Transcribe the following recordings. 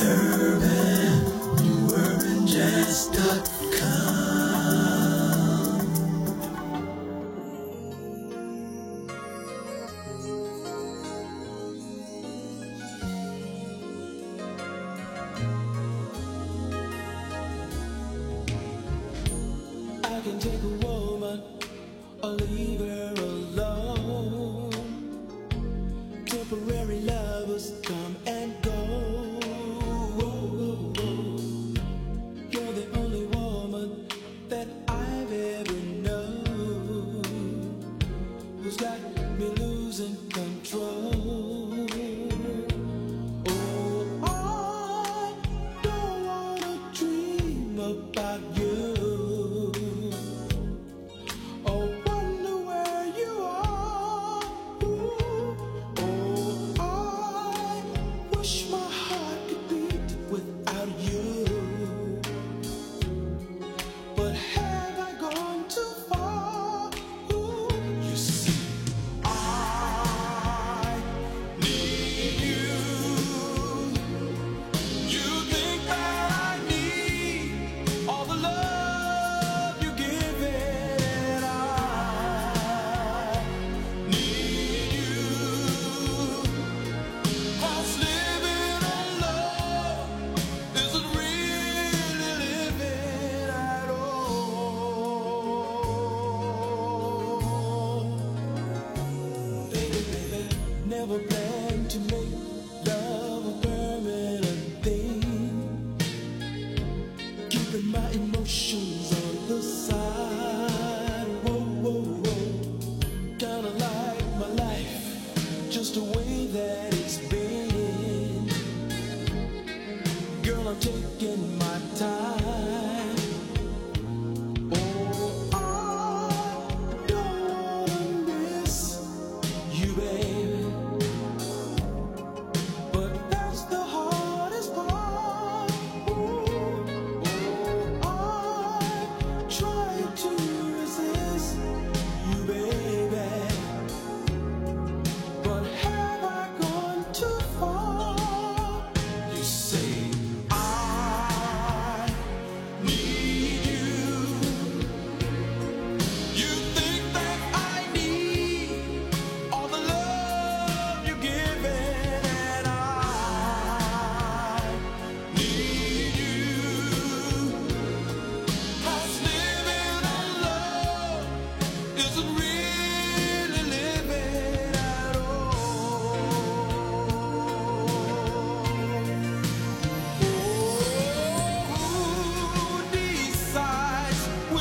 Urban, urbanjazz.com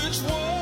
which one?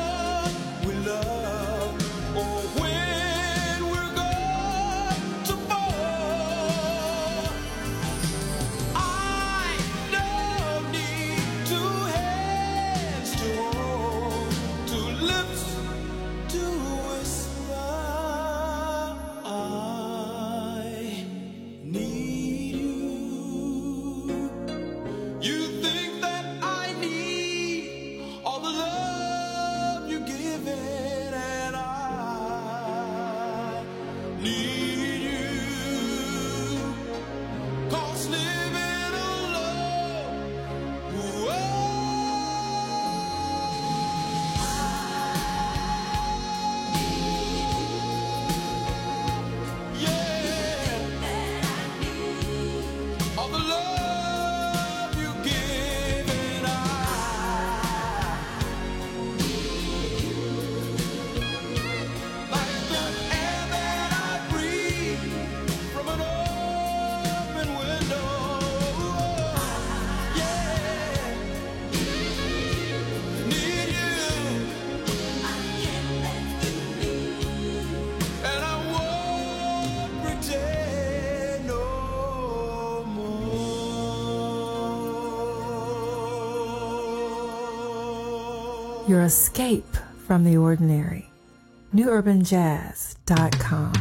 your escape from the ordinary. NewUrbanJazz.com.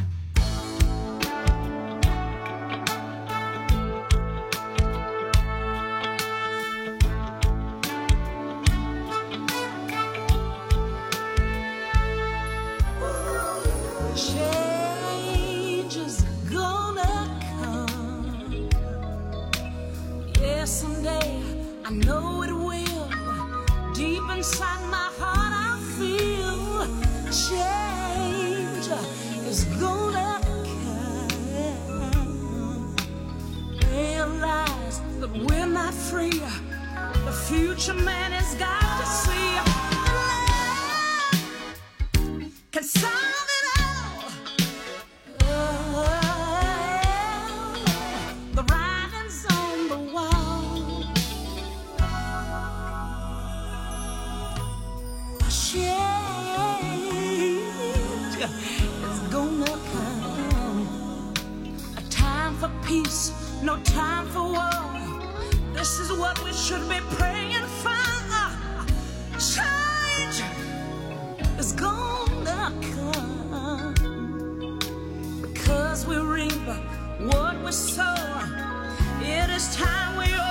Someday I know it will inside my heart I feel change is gonna come. Realize that we're not free. The future man has got. change is gonna come. A time for peace, no time for war. This is what we should be praying for. Change is gonna come because we reap what we sow. It is time we.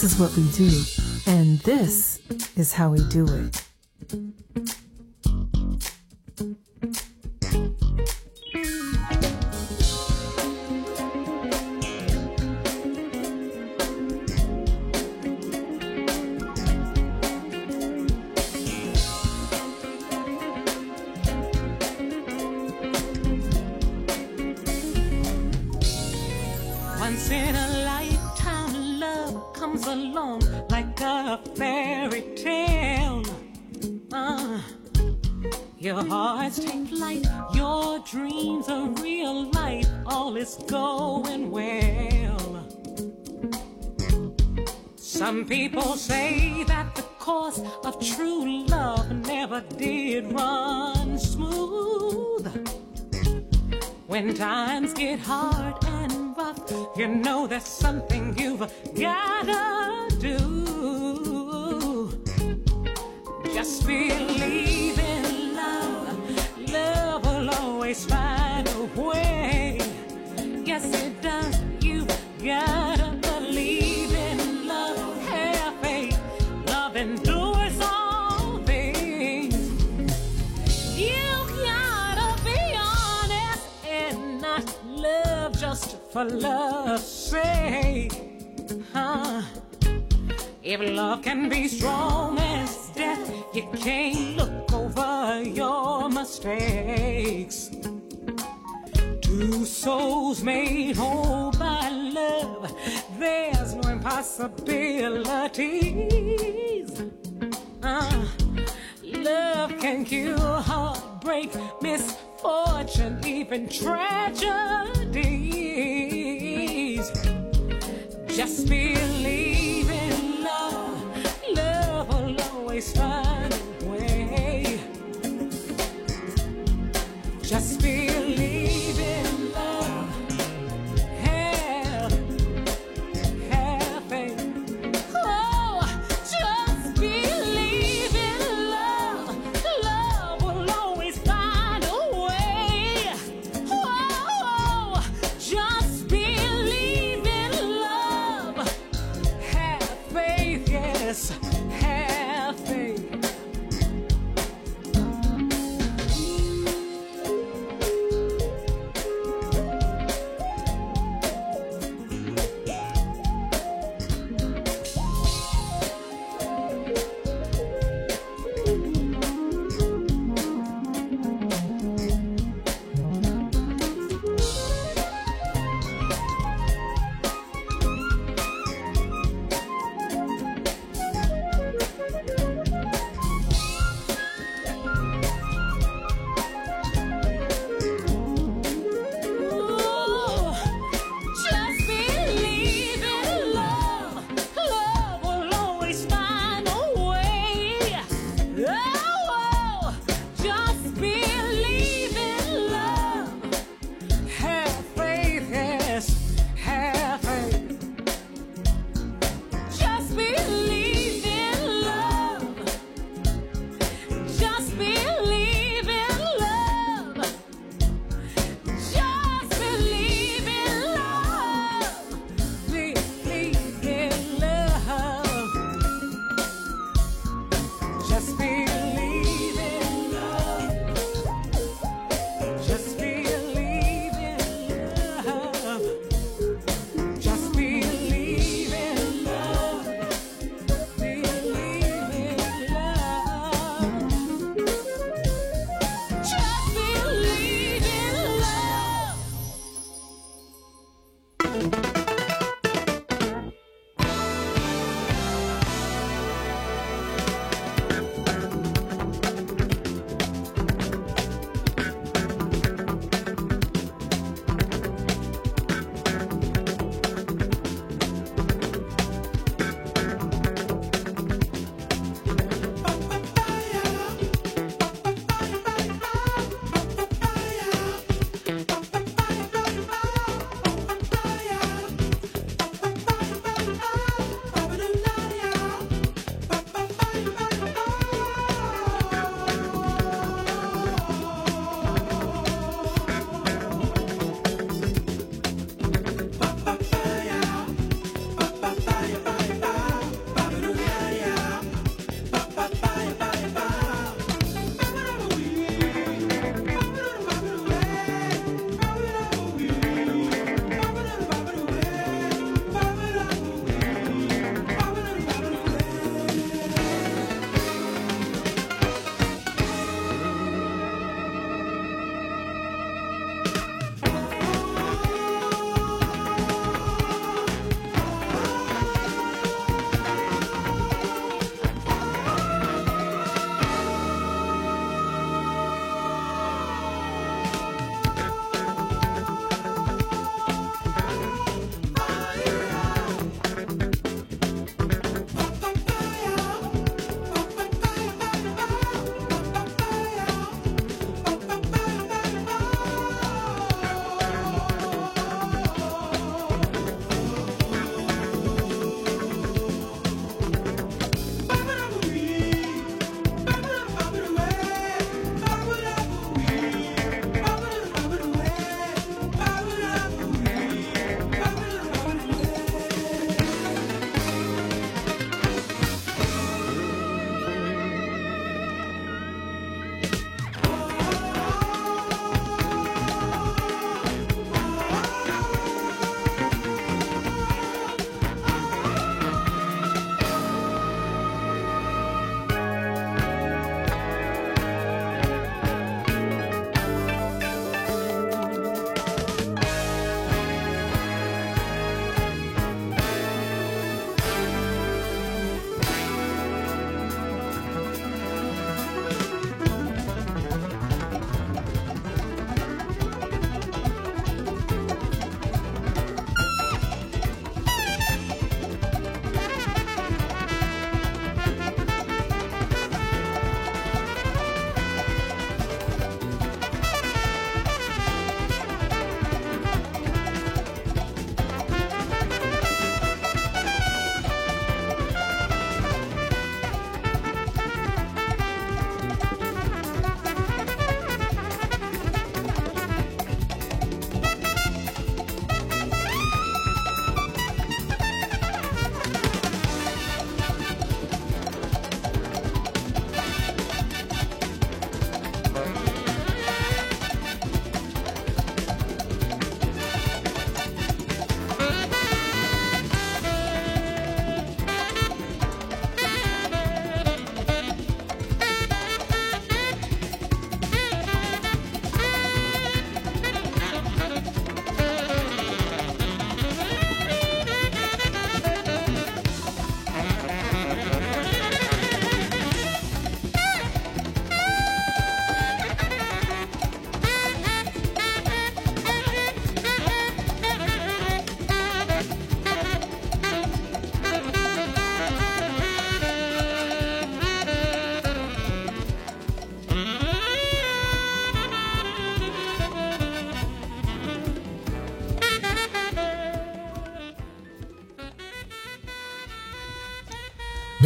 This is what we do, and this is how we do it. Some people say that the course of true love never did run smooth. When times get hard and rough, you know there's something you've gotta do. Just believe in love, love will always find a way. Yes, it for love's sake. Huh? If love can be strong as death, you can't look over your mistakes. Two souls made whole by love, there's no impossibilities. Uh, love can cure heartbreak, misfortune, even tragedies. Just believe in love, love will always find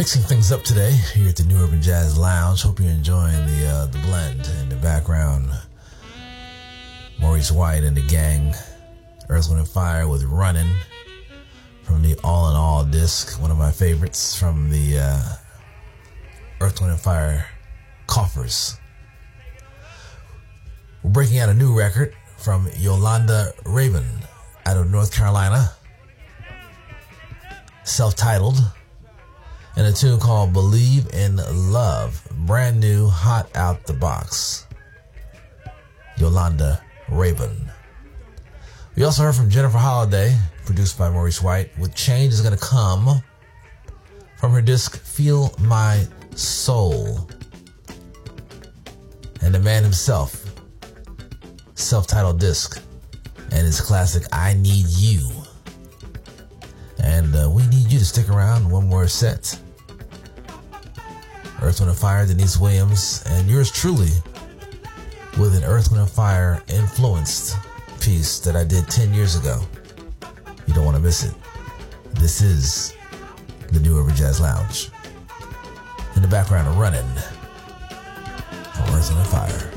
Mixing things up today here at the New Urban Jazz Lounge. Hope you're enjoying the uh, the blend in the background. Maurice White and the gang, Earth, Wind, and Fire with Running from the All in All disc, one of my favorites from the uh, Earth, Wind, and Fire coffers. We're breaking out a new record from Yolanda Raven out of North Carolina, self titled, and a tune called Believe in Love, brand new, hot out the box. Yolanda Raven. We also heard from Jennifer Holliday, produced by Maurice White, with Change is Gonna Come from her disc Feel My Soul. And the man himself, self titled disc, and his classic I Need You. And uh, we need you to stick around one more set. Earth, Wind, and Fire, Deniece Williams, and yours truly with an Earth, Wind, and Fire influenced piece that I did 10 years ago. You don't want to miss it. This is the New Urban Jazz Lounge. In the background running Earth, Wind, and Fire.